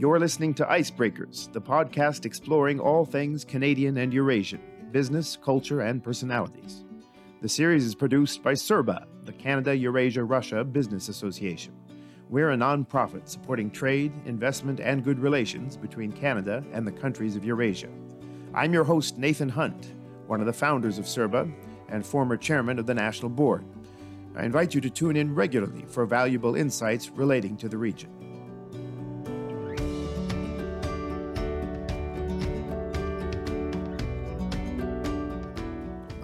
You're listening to Icebreakers, the podcast exploring all things Canadian and Eurasian business, culture, and personalities. The series is produced by CERBA, the Canada Eurasia Russia Business Association. We're a nonprofit supporting trade, investment, and good relations between Canada and the countries of Eurasia. I'm your host, Nathan Hunt, one of the founders of CERBA and former chairman of the National Board. I invite you to tune in regularly for valuable insights relating to the region.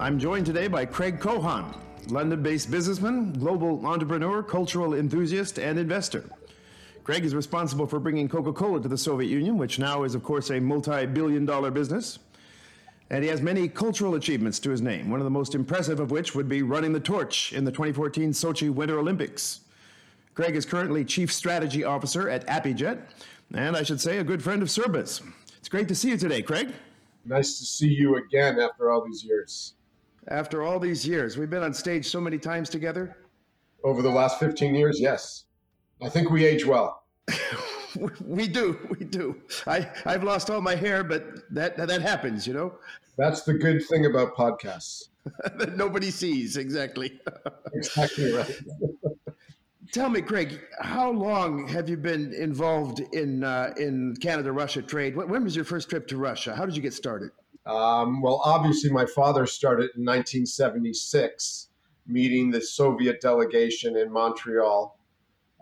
I'm joined today by Craig Cohon, London based businessman, global entrepreneur, cultural enthusiast, and investor. Craig is responsible for bringing Coca Cola to the Soviet Union, which now is, of course, a multi billion dollar business. And he has many cultural achievements to his name, one of the most impressive of which would be running the torch in the 2014 Sochi Winter Olympics. Craig is currently Chief Strategy Officer at Apijet, and I should say a good friend of CERBA's. It's great to see you today, Craig. Nice to see you again after all these years. After all these years, we've been on stage so many times together. Over the last 15 years, yes. I think we age well. we do, we do. I, I've lost all my hair, but that that happens, you know. That's the good thing about podcasts. that nobody sees exactly. exactly right. Tell me, Craig, how long have you been involved in uh, in Canada Russia trade? When was your first trip to Russia? How did you get started? Um, well, obviously, my father started in 1976, meeting the Soviet delegation in Montreal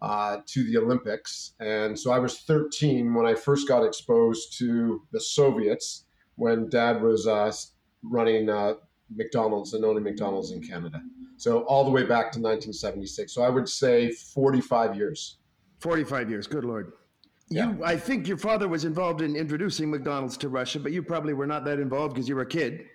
uh, to the Olympics. And so I was 13 when I first got exposed to the Soviets when dad was uh, running uh, McDonald's and owning McDonald's in Canada. So all the way back to 1976. So I would say 45 years. 45 years. Good Lord. Yeah. You, I think your father was involved in introducing McDonald's to Russia, but you probably were not that involved because you were a kid.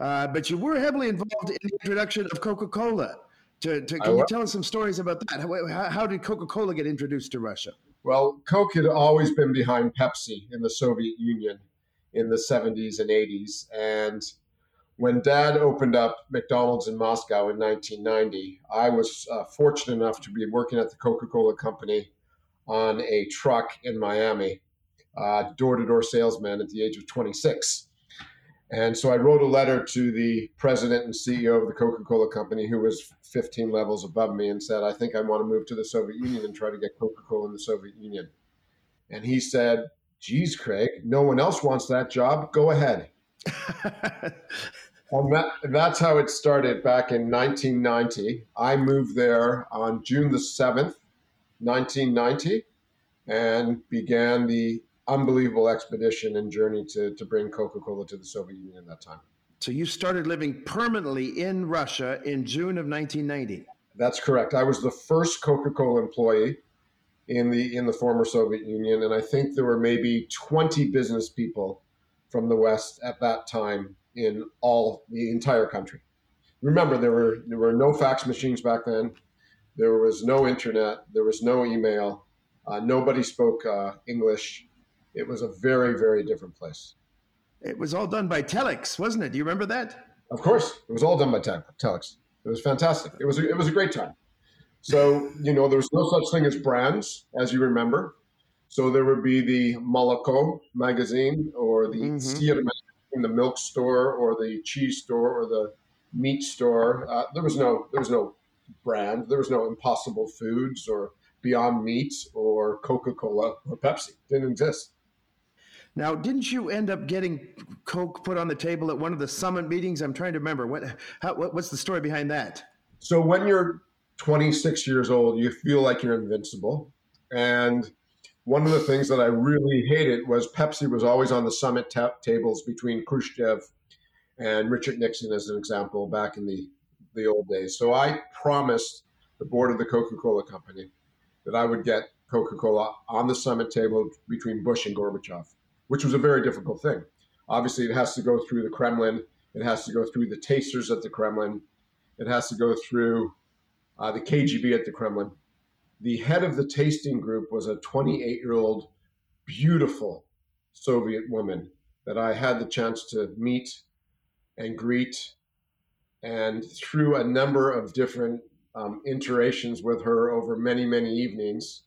Uh, but you were heavily involved in the introduction of Coca Cola. To, to, can you tell us some stories about that? How, how did Coca Cola get introduced to Russia? Well, Coke had always been behind Pepsi in the Soviet Union in the 70s and 80s. And when dad opened up McDonald's in Moscow in 1990, I was uh, fortunate enough to be working at the Coca Cola company on a truck in Miami, door to door salesman at the age of 26. And so I wrote a letter to the president and CEO of the Coca Cola company, who was 15 levels above me, and said, I think I want to move to the Soviet Union and try to get Coca Cola in the Soviet Union. And he said, Geez, Craig, no one else wants that job. Go ahead. and that, that's how it started back in 1990. I moved there on June the 7th, 1990, and began the unbelievable expedition and journey to, to bring Coca Cola to the Soviet Union at that time. So you started living permanently in Russia in June of 1990. That's correct. I was the first Coca Cola employee in the in the former Soviet Union, and I think there were maybe 20 business people from the West at that time in all the entire country. Remember, there were there were no fax machines back then. There was no internet. There was no email. Uh, nobody spoke uh, English. It was a very, very different place. It was all done by telex, wasn't it? Do you remember that? Of course, it was all done by te- telex. It was fantastic. It was a, it was a great time. So you know, there was no such thing as brands, as you remember. So there would be the Malaco magazine or the mm-hmm. the milk store or the cheese store or the meat store. Uh, there was no there was no brand. There was no Impossible Foods or Beyond Meat or Coca Cola or Pepsi. Didn't exist. Now, didn't you end up getting Coke put on the table at one of the summit meetings? I'm trying to remember. What, how, what what's the story behind that? So when you're 26 years old, you feel like you're invincible. And one of the things that I really hated was Pepsi was always on the summit ta- tables between Khrushchev and Richard Nixon, as an example, back in the, the old days. So I promised the board of the Coca Cola Company that I would get Coca Cola on the summit table between Bush and Gorbachev, which was a very difficult thing. Obviously, it has to go through the Kremlin, it has to go through the tasters at the Kremlin, it has to go through uh, the KGB at the Kremlin. The head of the tasting group was a 28 year old, beautiful Soviet woman that I had the chance to meet and greet. And through a number of different um, iterations with her over many, many evenings,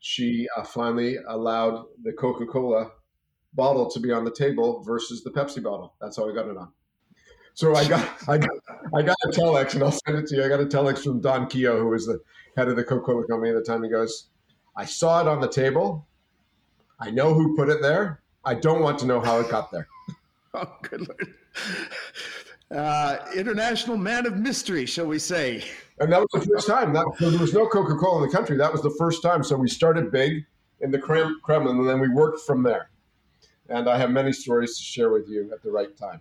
she uh, finally allowed the Coca Cola bottle to be on the table versus the Pepsi bottle. That's how I got it on. So I got I got I got a telex, and I'll send it to you. I got a telex from Don Keough, who was the head of the Coca Cola company at the time. He goes, "I saw it on the table. I know who put it there. I don't want to know how it got there." oh, good lord! Uh, international man of mystery, shall we say? And that was the first time. That so there was no Coca Cola in the country. That was the first time. So we started big in the Kremlin, and then we worked from there. And I have many stories to share with you at the right time.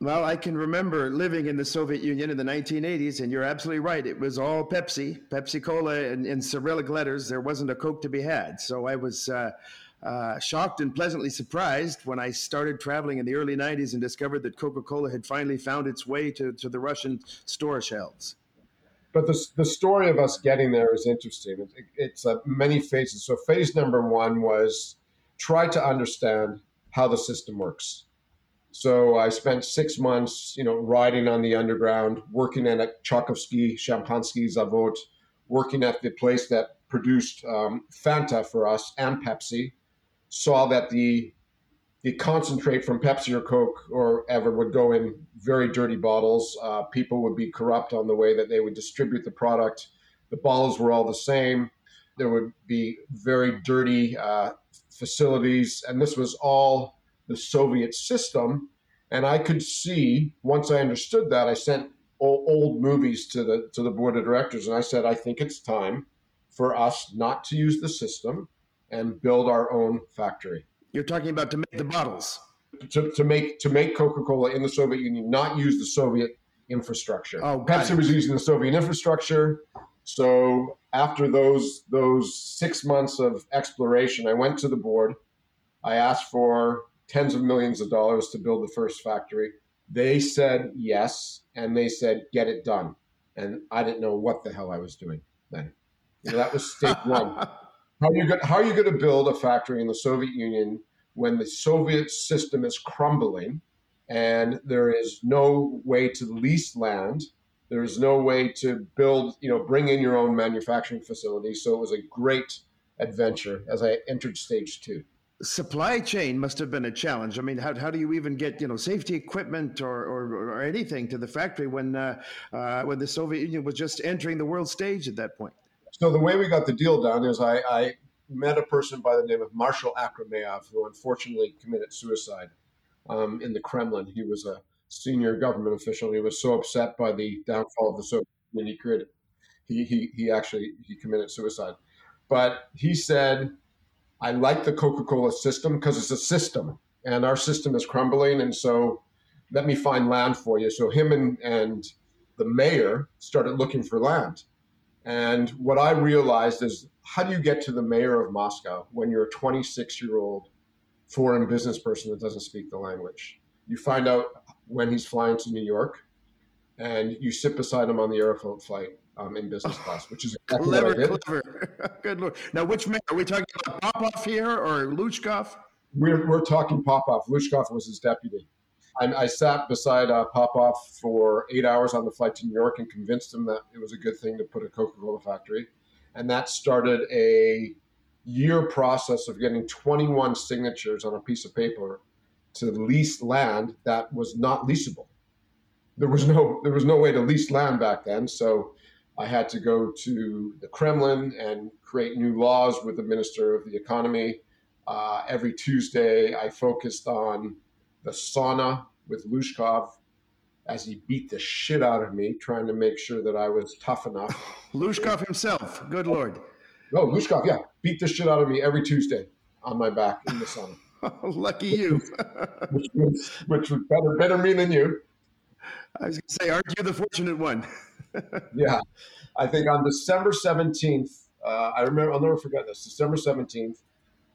Well, I can remember living in the Soviet Union in the 1980s, and you're absolutely right. It was all Pepsi, Pepsi Cola, and in Cyrillic letters. There wasn't a Coke to be had. So I was uh, uh, shocked and pleasantly surprised when I started traveling in the early 90s and discovered that Coca Cola had finally found its way to, to the Russian store shelves. But the, the story of us getting there is interesting. It, it's uh, many phases. So, phase number one was try to understand how the system works. So I spent six months, you know, riding on the underground, working at a Tchaikovsky Champansky Zavod, working at the place that produced um, Fanta for us and Pepsi, saw that the the concentrate from Pepsi or Coke or ever would go in very dirty bottles. Uh, people would be corrupt on the way that they would distribute the product. The bottles were all the same. There would be very dirty uh, facilities, and this was all the Soviet system. And I could see once I understood that, I sent old, movies to the to the board of directors, and I said, I think it's time for us not to use the system and build our own factory. You're talking about to make the bottles. To, to make to make Coca-Cola in the Soviet Union, not use the Soviet infrastructure. Oh, Pepsi was using the Soviet infrastructure. So after those those six months of exploration, I went to the board. I asked for tens of millions of dollars to build the first factory. They said yes, and they said get it done. And I didn't know what the hell I was doing then. that was step one. How are you going, how are you going to build a factory in the Soviet Union when the Soviet system is crumbling and there is no way to lease land? There is no way to build, you know, bring in your own manufacturing facility. So it was a great adventure as I entered stage two. Supply chain must have been a challenge. I mean, how, how do you even get you know safety equipment or, or, or anything to the factory when uh, uh, when the Soviet Union was just entering the world stage at that point? So the way we got the deal done is I, I met a person by the name of Marshal Akhromeyev, who unfortunately committed suicide um, in the Kremlin. He was a senior government official. He was so upset by the downfall of the Soviet Union, he created, he, he, he actually he committed suicide. But he said, I like the Coca-Cola system because it's a system and our system is crumbling. And so let me find land for you. So him and, and the mayor started looking for land. And what I realized is how do you get to the mayor of Moscow when you're a 26 year old foreign business person that doesn't speak the language? You find out when he's flying to New York and you sit beside him on the Aeroflot flight um, in business class, which is exactly clever, what I did. Clever. Good lord. Now, which mayor? Are we talking about Popov here or Luzhkov? We're, we're talking Popov. Luzhkov was his deputy. I, I sat beside uh, Popov for eight hours on the flight to New York and convinced him that it was a good thing to put a Coca Cola factory. And that started a year process of getting 21 signatures on a piece of paper to lease land that was not leasable. There was no there was no way to lease land back then, so I had to go to the Kremlin and create new laws with the Minister of the Economy. Uh, every Tuesday, I focused on the sauna with Luzhkov as he beat the shit out of me, trying to make sure that I was tough enough. Luzhkov himself, good lord. No, Luzhkov, yeah, beat the shit out of me every Tuesday on my back in the sauna. Lucky you. which, was, which was better, better me than you. I was going to say, aren't you the fortunate one? yeah. I think on December 17th, uh, I remember, I'll never forget this, December 17th,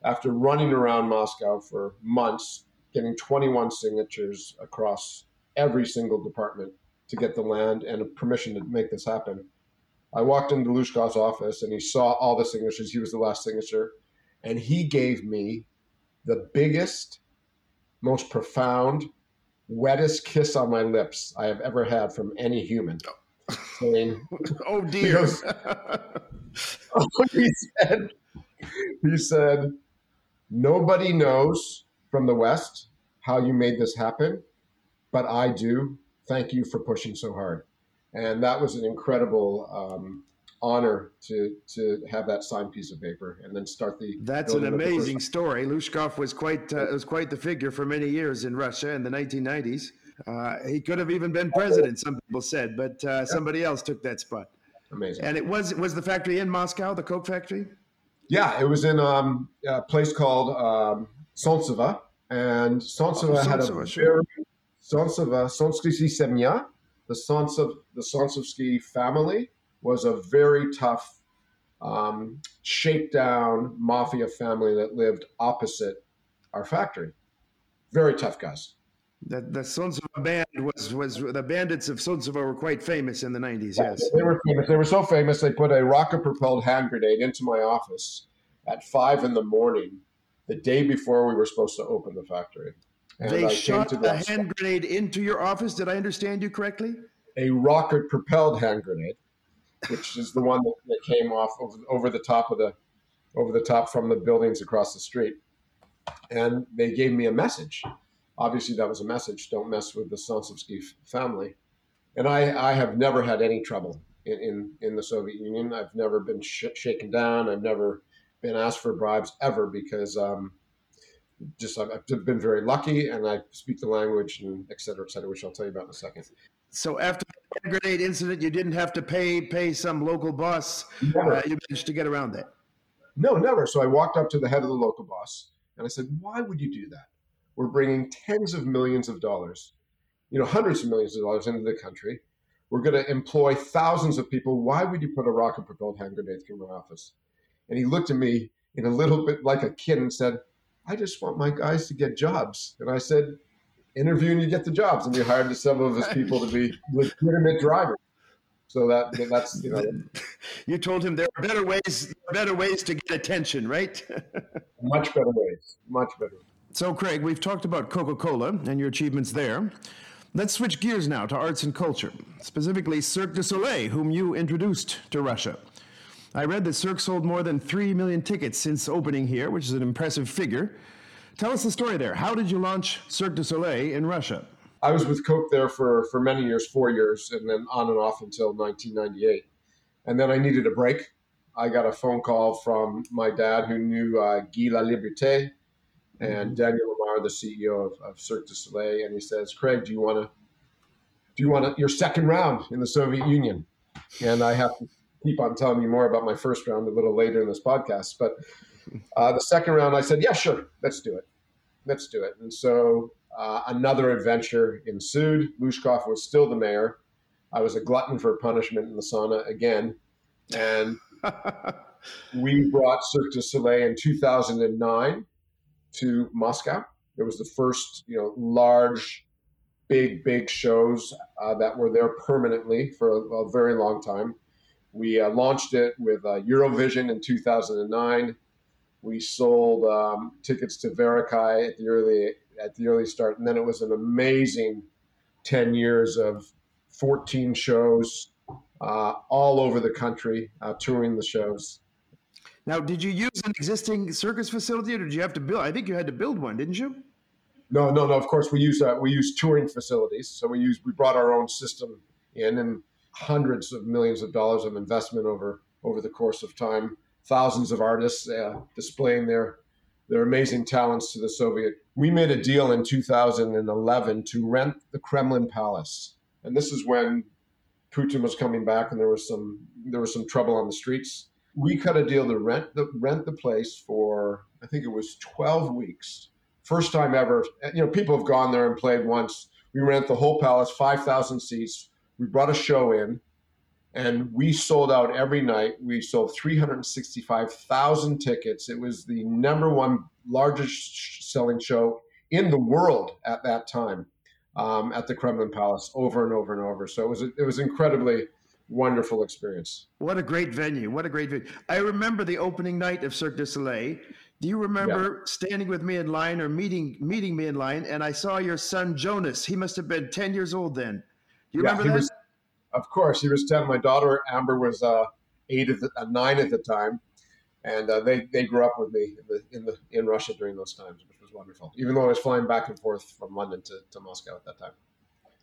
after running around Moscow for months, getting 21 signatures across every single department to get the land and permission to make this happen. I walked into Luzhkov's office and he saw all the signatures. He was the last signature. And he gave me the biggest, most profound, wettest kiss on my lips I have ever had from any human. Oh. Saying, oh dear. Goes, he said, he said, Nobody knows from the West how you made this happen, but I do. Thank you for pushing so hard. And that was an incredible um, honor to to have that signed piece of paper and then start the. That's an amazing story. Luzhkov was quite uh, was quite the figure for many years in Russia in the 1990s. Uh, he could have even been president, some people said, but uh, somebody else took that spot. Amazing. And it was was the factory in Moscow, the Coke factory. Yeah, it was in um, a place called um, Solntsevo, and Solntsevo oh, had a sure. very Solntsky Semya, the Sontsev, the Sontsevsky family was a very tough, um, shakedown mafia family that lived opposite our factory. Very tough guys. The, the Solntsevo band was was the bandits of Solntsevo were quite famous in the nineties. Yes, they were famous. They were so famous they put a rocket propelled hand grenade into my office at five in the morning, the day before we were supposed to open the factory. And they I shot a hand grenade into your office. Did I understand you correctly? A rocket propelled hand grenade, which is the one that, that came off over, over the top of the over the top from the buildings across the street. And they gave me a message obviously that was a message don't mess with the Sontsevsky family. And I, I have never had any trouble in, in, in the Soviet Union. I've never been sh- shaken down. I've never been asked for bribes ever because um, just I've, I've, been very lucky and I speak the language and et cetera, et cetera, which I'll tell you about in a second. So after the grenade incident, you didn't have to pay pay some local boss. Uh, you managed to get around that. No, never. So I walked up to the head of the local boss and I said, "Why would you do that?" We're bringing tens of millions of dollars, you know, hundreds of millions of dollars into the country. We're going to employ thousands of people. Why would you put a rocket propelled hand grenade through my office? And he looked at me in a little bit like a kid and said, I just want my guys to get jobs. And I said, interview and you get the jobs. And we hired some of his people to be legitimate drivers. So that that's you know. You told him there are better ways, better ways to get attention, right? much better ways, much better. So, Craig, we've talked about Coca Cola and your achievements there. Let's switch gears now to arts and culture, specifically Cirque du Soleil, whom you introduced to Russia. I read that Cirque sold more than 3 million tickets since opening here, which is an impressive figure. Tell us the story there. How did you launch Cirque du Soleil in Russia? I was with Coke there for, for many years, four years, and then on and off until 1998. And then I needed a break. I got a phone call from my dad who knew uh, Guy Laliberté, and mm-hmm. Daniel Lamarre, the CEO of, of Cirque du Soleil, and he says, "Craig, do you want to do you want your second round in the Soviet Union?" And I have to keep on telling you more about my first round a little later in this podcast, but uh, the second round, I said, "Yeah, sure, let's do it, let's do it." And so uh, another adventure ensued. Luzhkov was still the mayor. I was a glutton for punishment in the sauna again, and we brought Cirque du Soleil in 2009 to Moscow. It was the first, you know, large, big, big shows uh, that were there permanently for a, a very long time. We uh, launched it with uh, Eurovision in 2009. We sold um, tickets to Varekai at the early at the early start, and then it was an amazing 10 years of 14 shows uh, all over the country, uh, touring the shows. Now, did you use an existing circus facility, or did you have to build? I think you had to build one, didn't you? No, no, no. Of course, we use uh, we use touring facilities. So we use we brought our own system in, and hundreds of millions of dollars of investment over over the course of time. Thousands of artists uh, displaying their their amazing talents to the Soviet. We made a deal in 2011 to rent the Kremlin Palace, and this is when Putin was coming back, and there was some there was some trouble on the streets we cut a deal to rent the rent the place for I think it was 12 weeks. First time ever. You know, people have gone there and played once. We rent the whole palace, 5,000 seats. We brought a show in, and we sold out every night. We sold 365,000 tickets. It was the number one largest selling show in the world at that time um, at the Kremlin Palace, over and over and over. So it was it was incredibly wonderful experience. What a great venue! What a great venue! I remember the opening night of Cirque du Soleil. Do you remember yeah. standing with me in line or meeting meeting me in line, and I saw your son Jonas? He must have been ten years old then. You yeah, remember that? Was, of course, he was ten. My daughter Amber was uh, eight at the, uh, nine at the time, and uh, they they grew up with me in the, in the in Russia during those times, which was wonderful. Even though I was flying back and forth from London to, to Moscow at that time.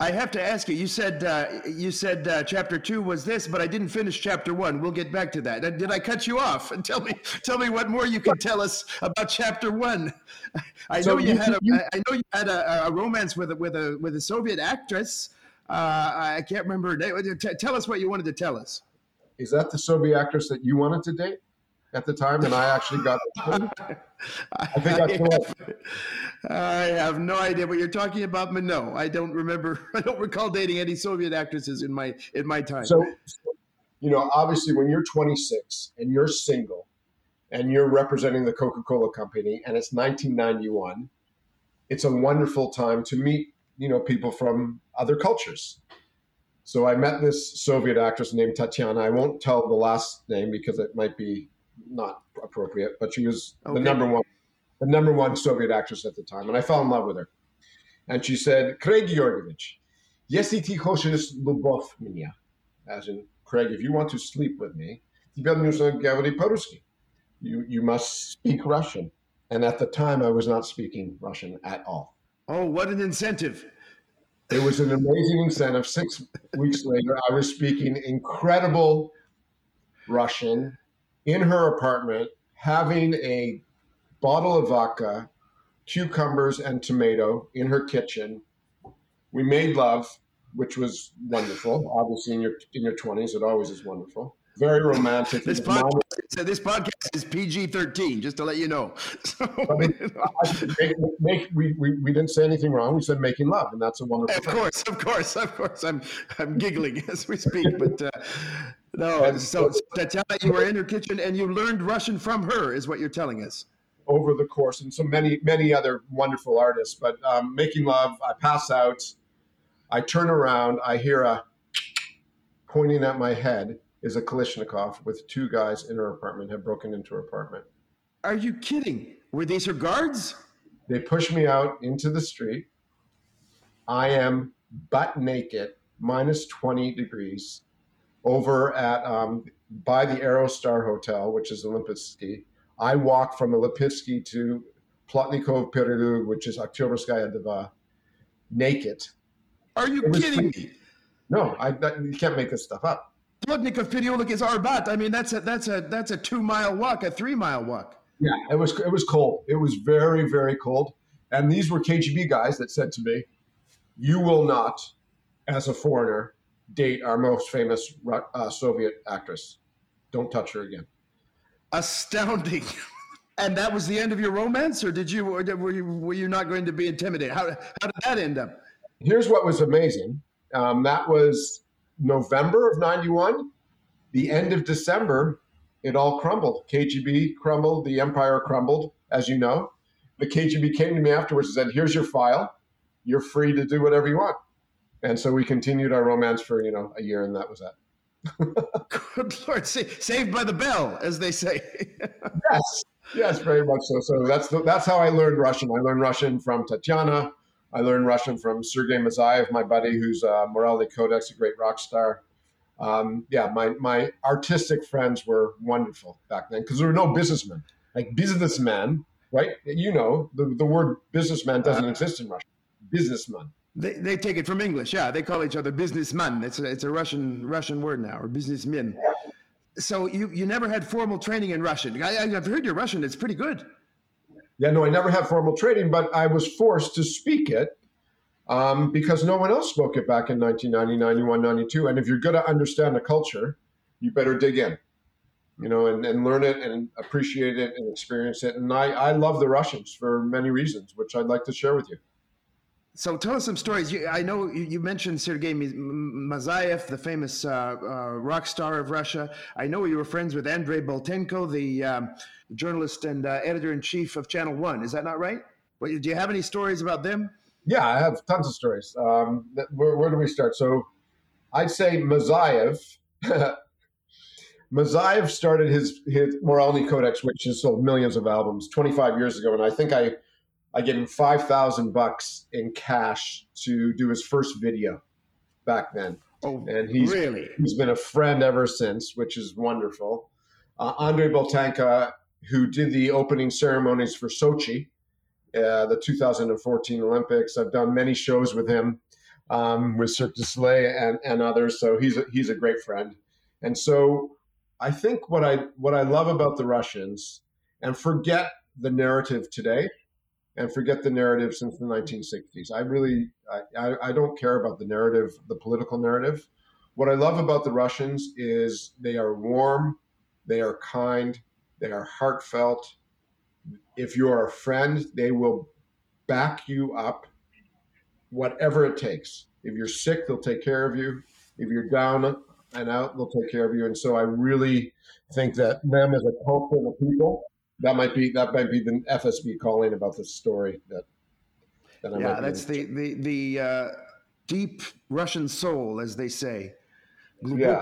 I have to ask you. You said uh, you said uh, chapter two was this, but I didn't finish chapter one. We'll get back to that. Did I cut you off? And tell me, tell me what more you can tell us about chapter one. I know you, you, had a, you, I know you had a, a, romance with a, with a with a Soviet actress. Uh, I can't remember. Tell us what you wanted to tell us. Is that the Soviet actress that you wanted to date? at the time, and I actually got. I think I, have, I have no idea what you're talking about, but no, I don't remember. I don't recall dating any Soviet actresses in my in my time. So, you know, obviously, when you're 26 and you're single, and you're representing the Coca-Cola company, and it's 1991, it's a wonderful time to meet, you know, people from other cultures. So I met this Soviet actress named Tatiana. I won't tell the last name because it might be not appropriate, but she was okay. the number one, the number one Soviet actress at the time, and I fell in love with her. And she said, Craig Georgievich, если ты хочешь любовь меня, as in Craig, if you want to sleep with me, тебе нужно говорить по-русски. You you must speak Russian. And at the time, I was not speaking Russian at all. Oh, what an incentive! It was an amazing incentive. Six weeks later, I was speaking incredible Russian in her apartment having a bottle of vodka, cucumbers, and tomato in her kitchen. We made love, which was wonderful. Obviously, in your in your twenties, it always is wonderful. Very romantic. This podcast, so this podcast is PG thirteen, just to let you know. So, I mean, make, make, we, we, we didn't say anything wrong. We said making love, and that's a wonderful. Of thing. course, of course, of course. I'm I'm giggling as we speak, but uh, no, and so, so Tatiana, you were in her kitchen and you learned Russian from her, is what you're telling us. Over the course, and so many, many other wonderful artists. But um, making love, I pass out, I turn around, I hear a pointing at my head is a Kalashnikov with two guys in her apartment have broken into her apartment. Are you kidding? Were these her guards? They push me out into the street. I am butt naked, minus 20 degrees over at um, by the Aerostar Hotel, which is Olympijski. I walk from Olympijski to Plotnikov Perelug, which is Oktyabrskaya Deva, naked. Are you kidding me? No, I, that, you can't make this stuff up. Plotnikov Perelug is Arbat. I mean, that's a that's a that's a two mile walk, a three mile walk. Yeah, it was it was cold. It was very very cold, and these were KGB guys that said to me, "You will not, as a foreigner, date our most famous uh, Soviet actress. Don't touch her again. Astounding. and that was the end of your romance, or did you were you, were you not going to be intimidated? How, how did that end up? Here's what was amazing. Um, that was November of '91. The end of December, it all crumbled. KGB crumbled. The empire crumbled, as you know. The KGB came to me afterwards and said, "Here's your file. You're free to do whatever you want." and so we continued our romance for you know a year, and that was that. Good Lord, saved by the bell, as they say. yes, yes, very much so. So that's the, that's how I learned Russian. I learned Russian from Tatiana. I learned Russian from Sergei Mazayev, my buddy, who's uh, Morality Codex, a great rock star. Um, yeah, my my artistic friends were wonderful back then because there were no businessmen. Like businessmen, right? You know, the, the word businessman doesn't uh, exist in Russian. Businessman. They, they take it from English. Yeah, they call each other businessman. It's a, it's a Russian Russian word now, or businessmen. So you, you never had formal training in Russian. I, I've heard your Russian. It's pretty good. Yeah, no, I never had formal training, but I was forced to speak it um, because no one else spoke it back in 1990, 91, 92. And if you're going to understand a culture, you better dig in, you know, and, and learn it and appreciate it and experience it. And I, I love the Russians for many reasons, which I'd like to share with you. So tell us some stories. You, I know you mentioned Sergei Mazayev, the famous uh, uh, rock star of Russia. I know you were friends with Andrei Boltenko, the um, journalist and uh, editor in chief of Channel One. Is that not right? do you have any stories about them? Yeah, I have tons of stories. Um, where, where, do we start? So I'd say Mazayev. Mazayev started his his Moralny Codex, which has sold millions of albums, 25 years ago, and I think I I gave him five thousand bucks in cash to do his first video back then. Oh, and he's really he's been a friend ever since, which is wonderful. uh, Andrei Boltenko, who did the opening ceremonies for Sochi, uh, the 2014 Olympics. I've done many shows with him, um, with Cirque du Soleil and, and others. So he's a, he's a great friend. And so I think what I what I love about the Russians, and forget the narrative today, and forget the narrative since the 1960s. I really I, I don't care about the narrative, the political narrative. What I love about the Russians is they are warm, they are kind, they are heartfelt. If you are a friend, they will back you up, whatever it takes. If you're sick, they'll take care of you. If you're down and out, they'll take care of you. And so I really think that them as a culture of people, that might be that might be the FSB calling about this story that. that I yeah, that's the the the uh, deep Russian soul, as they say. Yeah.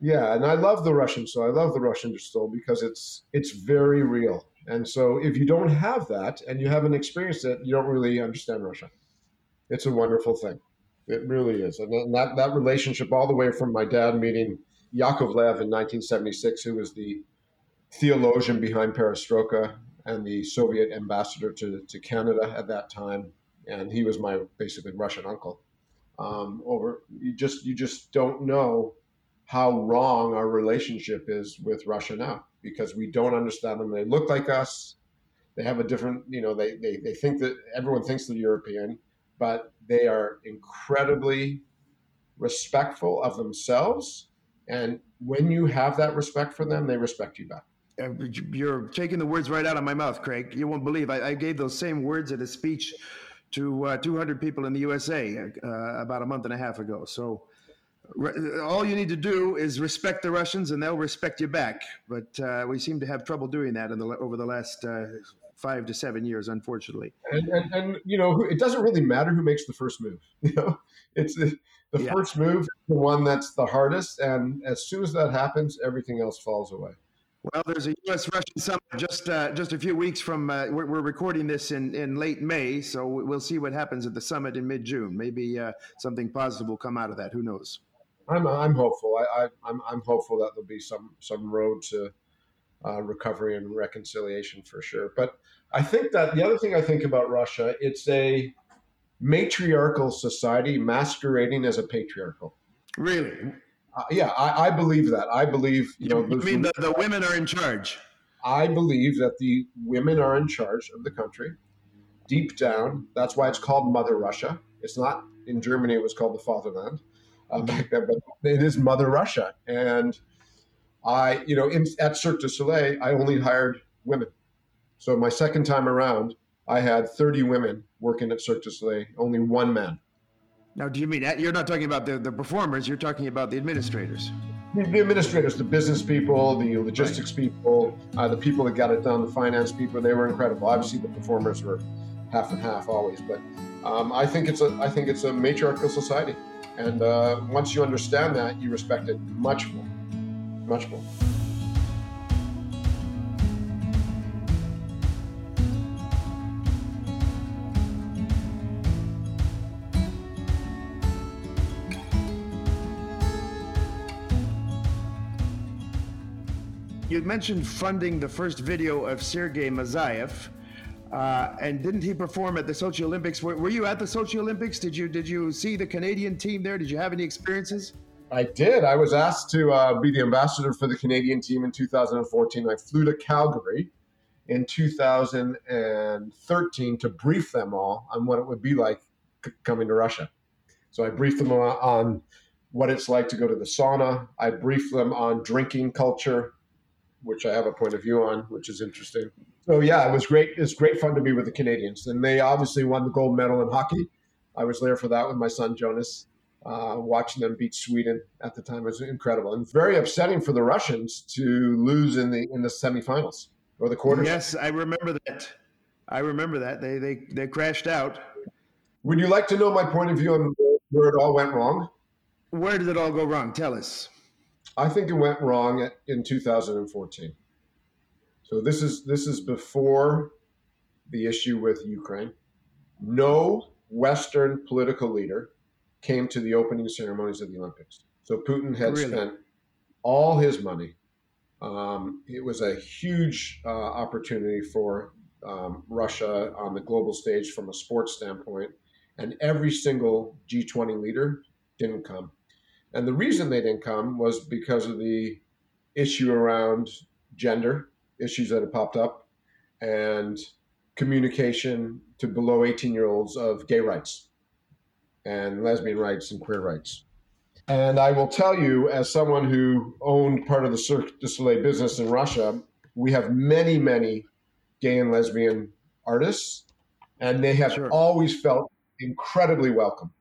yeah, and I love the Russian soul. I love the Russian soul because it's it's very real. And so if you don't have that and you haven't experienced it, you don't really understand Russia. It's a wonderful thing. It really is. And that, that relationship, all the way from my dad meeting Yakovlev in 1976, who was the theologian behind Perestroika and the Soviet ambassador to, to Canada at that time. And he was my basically Russian uncle. Um, over you just you just don't know how wrong our relationship is with Russia now because we don't understand them. They look like us. They have a different, you know, they, they, they think that everyone thinks they're European but they are incredibly respectful of themselves. And when you have that respect for them, they respect you back. You're taking the words right out of my mouth, Craig. You won't believe I, I gave those same words at a speech to uh, 200 people in the USA uh, about a month and a half ago. So re- all you need to do is respect the Russians, and they'll respect you back. But uh, we seem to have trouble doing that the, over the last uh, five to seven years, unfortunately. And, and, and, you know, it doesn't really matter who makes the first move. You know, it's the, the yeah. first move, the one that's the hardest, and as soon as that happens, everything else falls away. Well, there's a U.S. Russian summit just uh, just a few weeks from. Uh, we're, we're, recording this in, in late May, so we'll see what happens at the summit in mid June. Maybe uh, something positive will come out of that. Who knows? I'm I'm hopeful. I, I I'm I'm hopeful that there'll be some some road to uh, recovery and reconciliation for sure. But I think that the other thing I think about Russia, it's a matriarchal society masquerading as a patriarchal. Really? Uh, yeah, I, I, believe that. I believe you, know. You mean the, the women are in charge? I believe that the women are in charge of the country. Deep down, that's why it's called Mother Russia. It's not in Germany; it was called the Fatherland uh, back then, but it is Mother Russia. And I, you know, in, at Cirque du Soleil, I only hired women. So my second time around, I had 30 women working at Cirque du Soleil, only one man. Now, do you mean you're not talking about the, the performers? You're talking about the administrators. The administrators, the business people, the logistics right. people, uh, the people that got it done, the finance people, they were incredible. Obviously, the performers were half and half always, but um, I think it's a I think it's a matriarchal society, and uh, once you understand that, you respect it much more, much more. You mentioned funding the first video of Sergei Mazayev. Uh, and didn't he perform at the Sochi Olympics? Were, were, you at the Sochi Olympics? Did you did you see the Canadian team there? Did you have any experiences? I did. I was asked to uh, be the ambassador for the Canadian team in 2014. I flew to Calgary in 2013 to brief them all on what it would be like c- coming to Russia. So I briefed them on what it's like to go to the sauna. I briefed them on drinking culture which I have a point of view on, which is interesting. So yeah, it was great. It's great fun to be with the Canadians, and they obviously won the gold medal in hockey. I was there for that with my son Jonas, uh, watching them beat Sweden at the time it was incredible and very upsetting for the Russians to lose in the in the semifinals or the quarters. Yes, I remember that. I remember that they they they crashed out. Would you like to know my point of view on where it all went wrong? Where did it all go wrong? Tell us. I think it went wrong in 2014. So this is this is before the issue with Ukraine. No Western political leader came to the opening ceremonies of the Olympics. So Putin had really? spent all his money, Um, it was a huge uh, opportunity for um, Russia on the global stage from a sports standpoint, and every single G20 leader didn't come. And the reason they didn't come was because of the issue around gender issues that had popped up and communication to below 18 year olds of gay rights and lesbian rights and queer rights. And I will tell you, as someone who owned part of the Cirque du Soleil business in Russia, we have many, many gay and lesbian artists, and they have sure. always felt incredibly welcome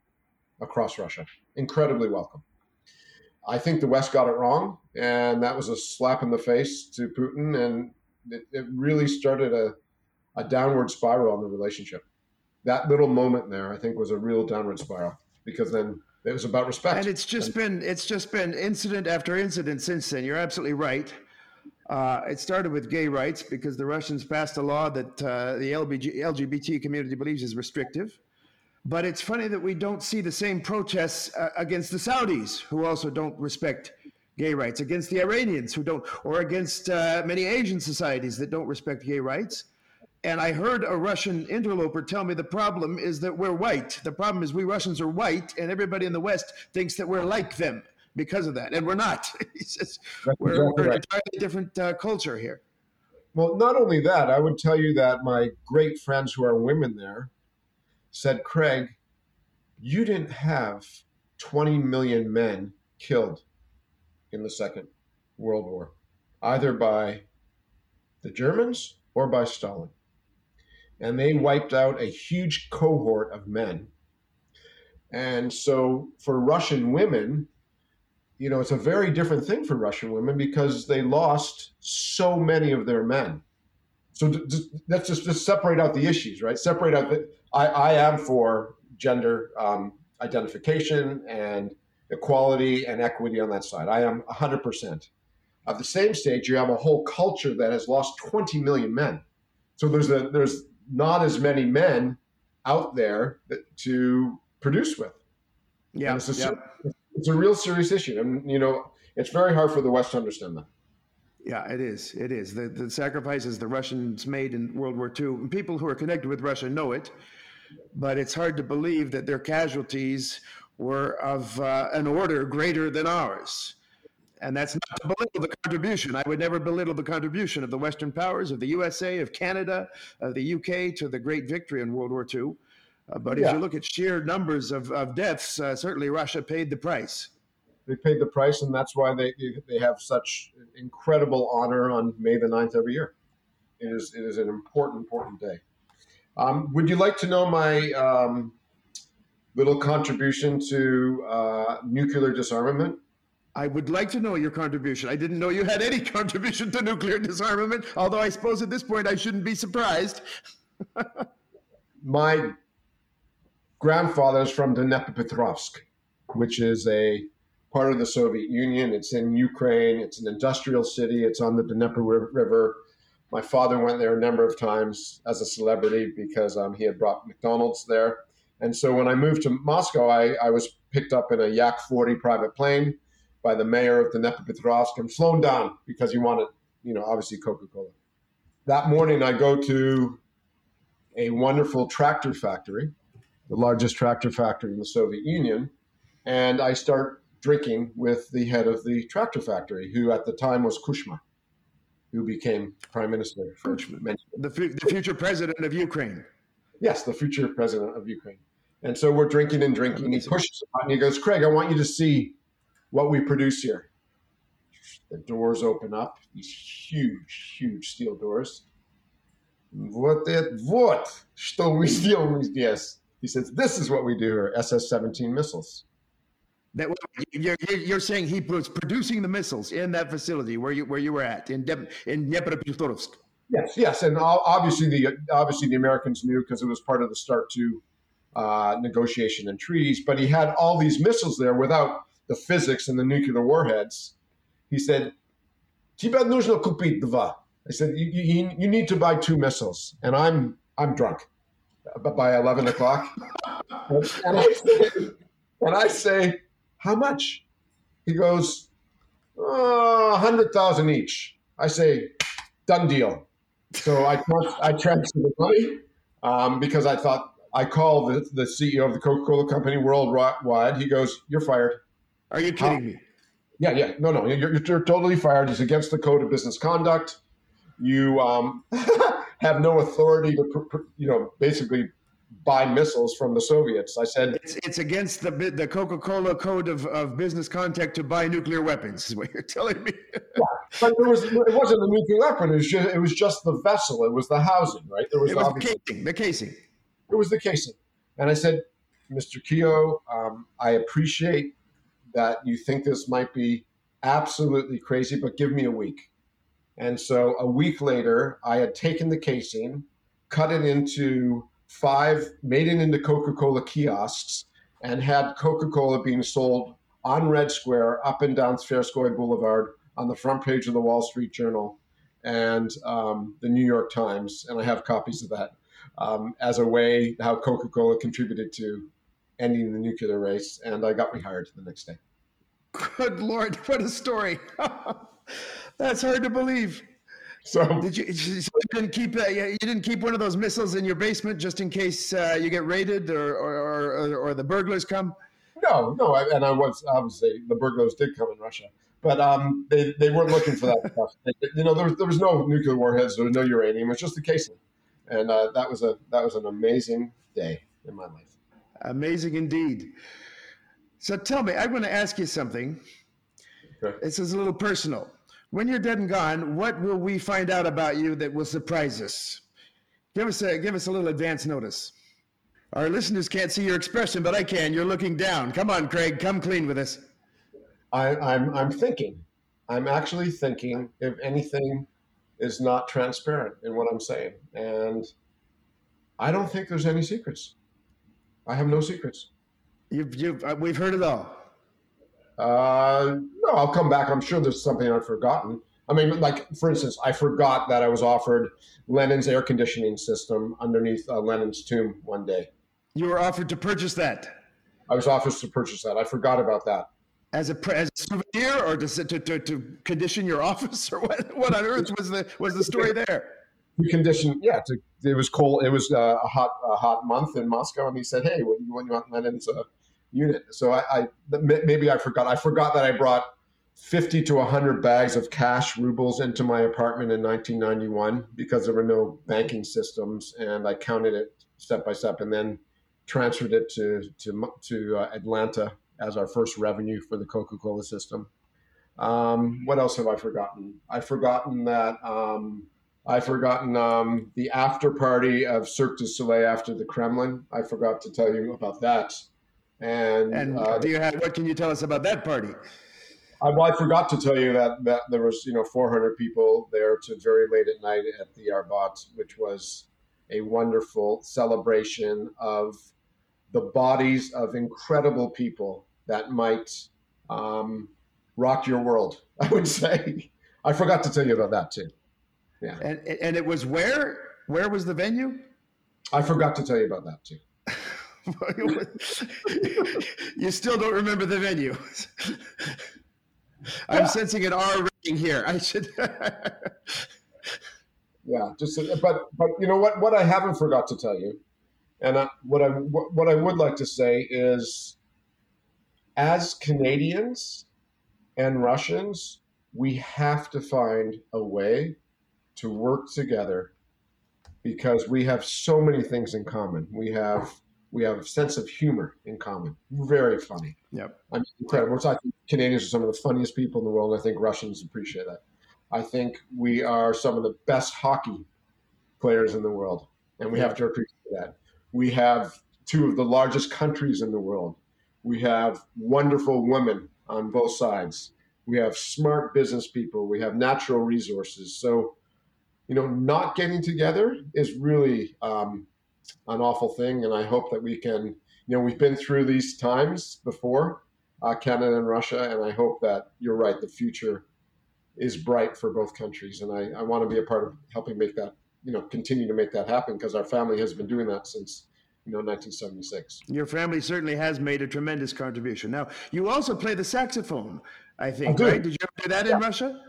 across Russia. Incredibly welcome. I think the West got it wrong, and that was a slap in the face to Putin, and it, it really started a, a downward spiral in the relationship. That little moment there, I think, was a real downward spiral because then it was about respect. And it's just and, been it's just been incident after incident since then. You're absolutely right. Uh, it started with gay rights because the Russians passed a law that uh, the LBG, LGBT community believes is restrictive. But it's funny that we don't see the same protests uh, against the Saudis, who also don't respect gay rights, against the Iranians, who don't, or against uh, many Asian societies that don't respect gay rights. And I heard a Russian interloper tell me the problem is that we're white. The problem is we Russians are white, and everybody in the West thinks that we're like them because of that, and we're not. he says we're, exactly we're right. an entirely different uh, culture here. Well, not only that, I would tell you that my great friends who are women there said, Craig, you didn't have 20 million men killed in the Second World War, either by the Germans or by Stalin and they wiped out a huge cohort of men. And so for Russian women, you know, it's a very different thing for Russian women because they lost so many of their men. So let's just, just separate out the issues, right? Separate out that I, I am for gender um, identification and equality and equity on that side. I am 100%. At the same stage, you have a whole culture that has lost 20 million men. So there's a there's not as many men out there to produce with. Yeah, it's a, yeah. it's a real serious issue, and you know it's very hard for the West to understand that. Yeah, it is. It is. The, the sacrifices the Russians made in World War II, people who are connected with Russia know it, but it's hard to believe that their casualties were of uh, an order greater than ours. And that's not to belittle the contribution. I would never belittle the contribution of the Western powers, of the USA, of Canada, of the UK to the great victory in World War II. Uh, but yeah. if you look at sheer numbers of, of deaths, uh, certainly Russia paid the price. They paid the price, and that's why they, they have such incredible honor on May the 9th every year. It is, it is an important, important day. Um, would you like to know my um, little contribution to uh, nuclear disarmament? I would like to know your contribution. I didn't know you had any contribution to nuclear disarmament, although I suppose at this point I shouldn't be surprised. My grandfather is from Dnepropetrovsk, which is a part of the Soviet Union. It's in Ukraine. It's an industrial city. It's on the Dnieper River. My father went there a number of times as a celebrity because um, he had brought McDonald's there. And so when I moved to Moscow, I, I was picked up in a Yak 40 private plane by the mayor of the Dnepropetrovsk and flown down because he wanted, you know, obviously Coca Cola. That morning, I go to a wonderful tractor factory, the largest tractor factory in the Soviet Union, and I start drinking with the head of the tractor factory, who at the time was Kuchma, who became prime minister for many the, the future president of Ukraine. Yes, the future president of Ukraine. And so we're drinking and drinking. He pushes a button. He goes, Craig, I want you to see what we produce here. The doors open up, these huge, huge steel doors. Вот это вот, что мы сделаем здесь. He says, this is what we do here, SS-17 missiles. That you're, you're saying he was producing the missiles in that facility where you where you were at in De, in Dnepropetrovsk. Yes, yes, and obviously the obviously the Americans knew because it was part of the START two uh, negotiation and treaties. But he had all these missiles there without the physics and the nuclear warheads, he said, Тебе нужно купить два. I said, you, you, you need to buy two missiles. And I'm, I'm drunk but by 11 o'clock. and, I say, and I say, how much? He goes, oh, 100,000 each. I say, done deal. So I I transferred the money um, because I thought I called the, the CEO of the Coca Cola Company worldwide. He goes, "You're fired." Are you kidding me? Yeah, yeah. No, no. You're, you're totally fired. It's against the code of business conduct. You um, have no authority to, you know, basically buy missiles from the Soviets. I said it's, it's against the the Coca Cola code of, of business contact to buy nuclear weapons. Is what you're telling me? yeah, but there was it wasn't a nuclear weapon. It was just it was just the vessel. It was the housing, right? There was, it was the casing. The casing. It was the casing, and I said, Mr. Keough, um, I appreciate that you think this might be absolutely crazy, but give me a week. And so a week later, I had taken the casing, cut it into five, made it into Coca Cola kiosks, and had Coca Cola being sold on Red Square up and down Tverskoy Boulevard on the front page of the Wall Street Journal and um, the New York Times. And I have copies of that um, as a way how Coca Cola contributed to ending the nuclear race. And I got rehired the next day. Good Lord, what a story. That's hard to believe. So did you, you didn't keep uh, you didn't keep one of those missiles in your basement just in case uh, you get raided or or, or or, the burglars come? No, no, and I was obviously the burglars did come in Russia, but um, they they weren't looking for that stuff. you know, there was, there was no nuclear warheads, there was no uranium. It was just the casing, and uh, that was a that was an amazing day in my life. Amazing indeed. So tell me, I'm going to ask you something. Okay. This is a little personal. When you're dead and gone, what will we find out about you that will surprise us? Give us a give us a little advance notice. Our listeners can't see your expression, but I can. You're looking down. Come on, Craig. Come clean with us. I, I'm I'm thinking. I'm actually thinking if anything is not transparent in what I'm saying, and I don't think there's any secrets. I have no secrets. You've, you've uh, we've heard it all. Uh, no, I'll come back. I'm sure there's something I've forgotten. I mean, like for instance, I forgot that I was offered Lenin's air conditioning system underneath uh, Lenin's tomb one day. You were offered to purchase that. I was offered to purchase that. I forgot about that. As a, as a souvenir, or to, to, to, to condition your office, or what? What on earth was the was the story there? To condition, yeah. To, it was cold. It was uh, a hot a hot month in Moscow, and he said, "Hey, what do you want Lenin's uh, unit?" So I, I maybe I forgot. I forgot that I brought 50 to 100 bags of cash rubles into my apartment in 1991 because there were no banking systems and i counted it step by step and then transferred it to to, to uh, atlanta as our first revenue for the coca-cola system um, what else have i forgotten i've forgotten that um, i've forgotten um, the after party of cirque du soleil after the kremlin i forgot to tell you about that and, and uh, do you have what can you tell us about that party I, well, I forgot to tell you that, that there was, you know, 400 people there to very late at night at the Arbat, which was a wonderful celebration of the bodies of incredible people that might um, rock your world. I would say. I forgot to tell you about that too. Yeah. And and it was where? Where was the venue? I forgot to tell you about that too. you still don't remember the venue. I'm sensing an R rating here. I should. yeah, just but but you know what? What I haven't forgot to tell you, and I, what I what I would like to say is, as Canadians and Russians, we have to find a way to work together because we have so many things in common. We have we have a sense of humor in common. Very funny. Yep. I mean, incredible. I think Canadians are some of the funniest people in the world. I think Russians appreciate that. I think we are some of the best hockey players in the world, and we have to appreciate that. We have two of the largest countries in the world. We have wonderful women on both sides. We have smart business people. We have natural resources. So, you know, not getting together is really um, an awful thing. And I hope that we can, you know, we've been through these times before, uh, Canada and Russia, and I hope that you're right. The future is bright for both countries, and I, I want to be a part of helping make that, you know, continue to make that happen because our family has been doing that since you know 1976 your family certainly has made a tremendous contribution now you also play the saxophone i think I right did you ever do that yeah. in russia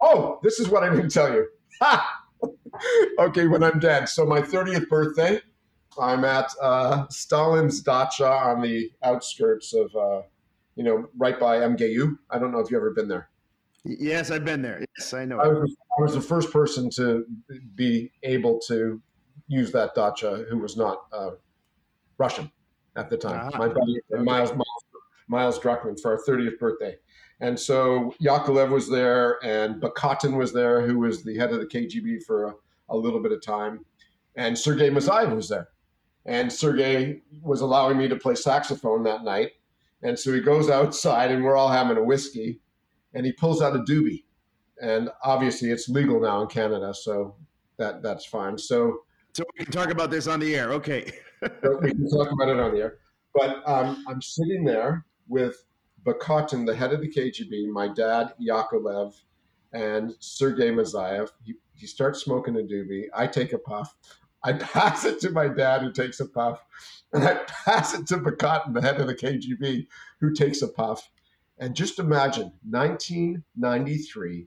Oh, this is what I didn't tell you. okay, when I'm dead. So my 30th birthday, I'm at uh, Stalin's dacha on the outskirts of, uh, you know, right by MGU. I don't know if you've ever been there. Yes, I've been there. Yes, I know. I was, I was the first person to be able to use that dacha who was not uh, Russian at the time. Ah, My buddy Miles, Miles, Miles Druckmann for our 30th birthday. And so Yakovlev was there, and Bakatin was there, who was the head of the KGB for a, a little bit of time, and Sergei Mazayev was there. And Sergei was allowing me to play saxophone that night. And so he goes outside, and we're all having a whiskey, and he pulls out a doobie. And obviously, it's legal now in Canada, so that that's fine. So, so we can talk about this on the air. Okay. we can talk about it on the air. But um, I'm sitting there with Bakatin, the head of the KGB, my dad, Yakovlev, and Sergei Mazayev. He, he starts smoking a doobie. I take a puff. I pass it to my dad, who takes a puff, and I pass it to Bakatin, the head of the KGB, who takes a puff. And just imagine 1993,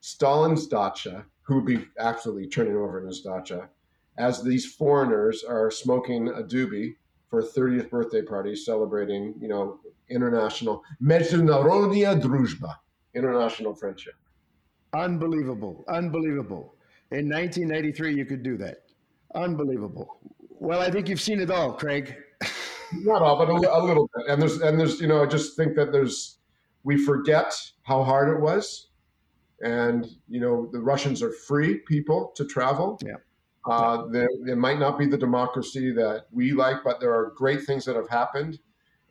Stalin's dacha, who would be absolutely turning over in his dacha, as these foreigners are smoking a doobie for a 30th birthday party, celebrating, you know, international Međunarodna družba, international friendship. Unbelievable, unbelievable. In 1983, you could do that. Unbelievable. Well, I think you've seen it all, Craig. Not all, but a, a, little bit. And there's, and there's, you know, I just think that there's, we forget how hard it was, and you know, the Russians are free people to travel. Yeah. Uh, there, there might not be the democracy that we like, but there are great things that have happened.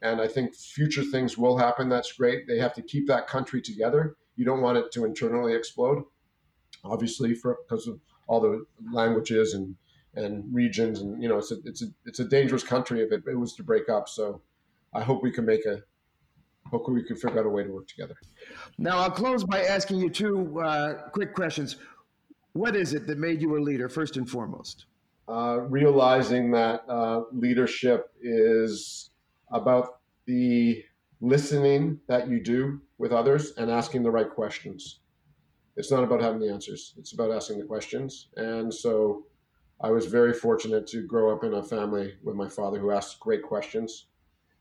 And I think future things will happen. That's great. They have to keep that country together. You don't want it to internally explode, obviously, for because of all the languages and and regions. And you know, it's a it's a it's a dangerous country if it, it was to break up. So I hope we can make a hopefully we can figure out a way to work together. Now I'll close by asking you two uh, quick questions. What is it that made you a leader, first and foremost? Uh, realizing that uh, leadership is about the listening that you do with others and asking the right questions. It's not about having the answers, it's about asking the questions. And so I was very fortunate to grow up in a family with my father who asked great questions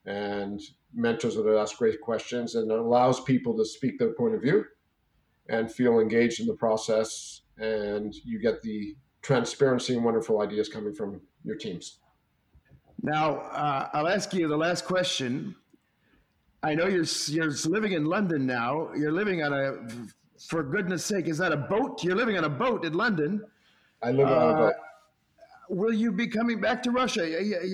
and mentors that ask great questions and allows people to speak their point of view and feel engaged in the process and you get the transparency and wonderful ideas coming from your teams. Now, uh, I'll ask you the last question. I know you're you're living in London now. You're living on a, for goodness sake, is that a boat? You're living on a boat in London. I live on a boat. Will you be coming back to Russia?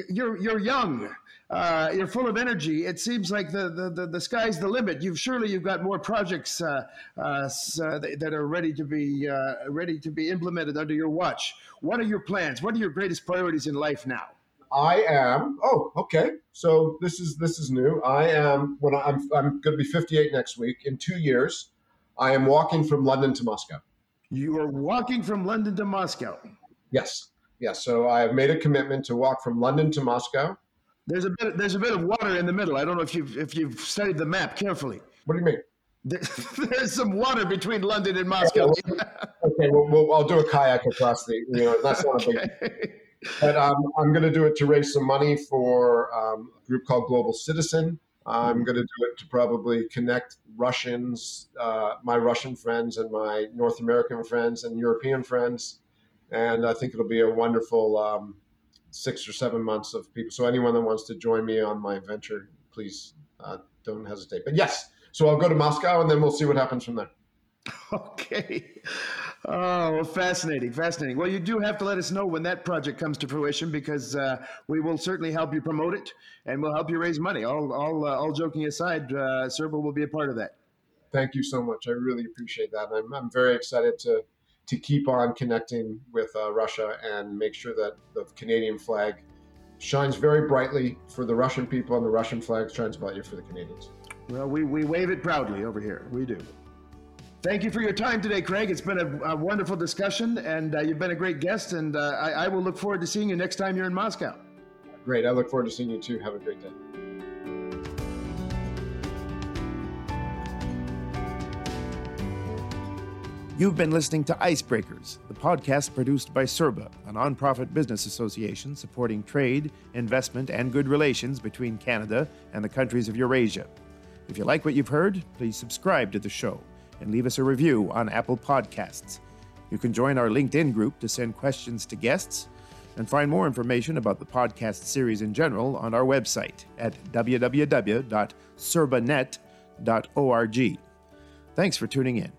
You're you're young. Uh, you're full of energy. It seems like the, the, the, the, sky's the limit. You've surely you've got more projects uh, uh, uh that are ready to be uh, ready to be implemented under your watch. What are your plans? What are your greatest priorities in life now? I am. Oh, okay. So this is this is new. I am when I'm I'm going to be 58 next week. In two years, I am walking from London to Moscow. You are walking from London to Moscow. Yes. Yes. So I have made a commitment to walk from London to Moscow there's a bit. There's a bit of water in the middle. I don't know if you've if you've studied the map carefully. What do you mean? there's some water between London and Moscow. okay, well, well, I'll do a kayak across the. You know, that's not okay. a big. But um, I'm going to do it to raise some money for um, a group called Global Citizen. I'm going to do it to probably connect Russians, uh, my Russian friends, and my North American friends and European friends, and I think it'll be a wonderful um, six or seven months of people. So anyone that wants to join me on my venture, please uh, don't hesitate. But yes, so I'll go to Moscow and then we'll see what happens from there. Okay. Oh, well, fascinating, fascinating. Well, you do have to let us know when that project comes to fruition because uh, we will certainly help you promote it and we'll help you raise money. All, all, uh, all joking aside, uh, CERBA will be a part of that. Thank you so much. I really appreciate that. I'm, I'm very excited to to keep on connecting with uh, Russia and make sure that the Canadian flag shines very brightly for the Russian people and the Russian flag shines brightly for the Canadians. Well, we, we wave it proudly over here. We do. Thank you for your time today, Craig. It's been a, a wonderful discussion, and uh, you've been a great guest. And uh, I, I will look forward to seeing you next time you're in Moscow. Great. I look forward to seeing you too. Have a great day. You've been listening to Icebreakers, the podcast produced by CERBA, a nonprofit business association supporting trade, investment, and good relations between Canada and the countries of Eurasia. If you like what you've heard, please subscribe to the show and leave us a review on Apple Podcasts. You can join our LinkedIn group to send questions to guests and find more information about the podcast series in general on our website at www.cerbanet.org. Thanks for tuning in.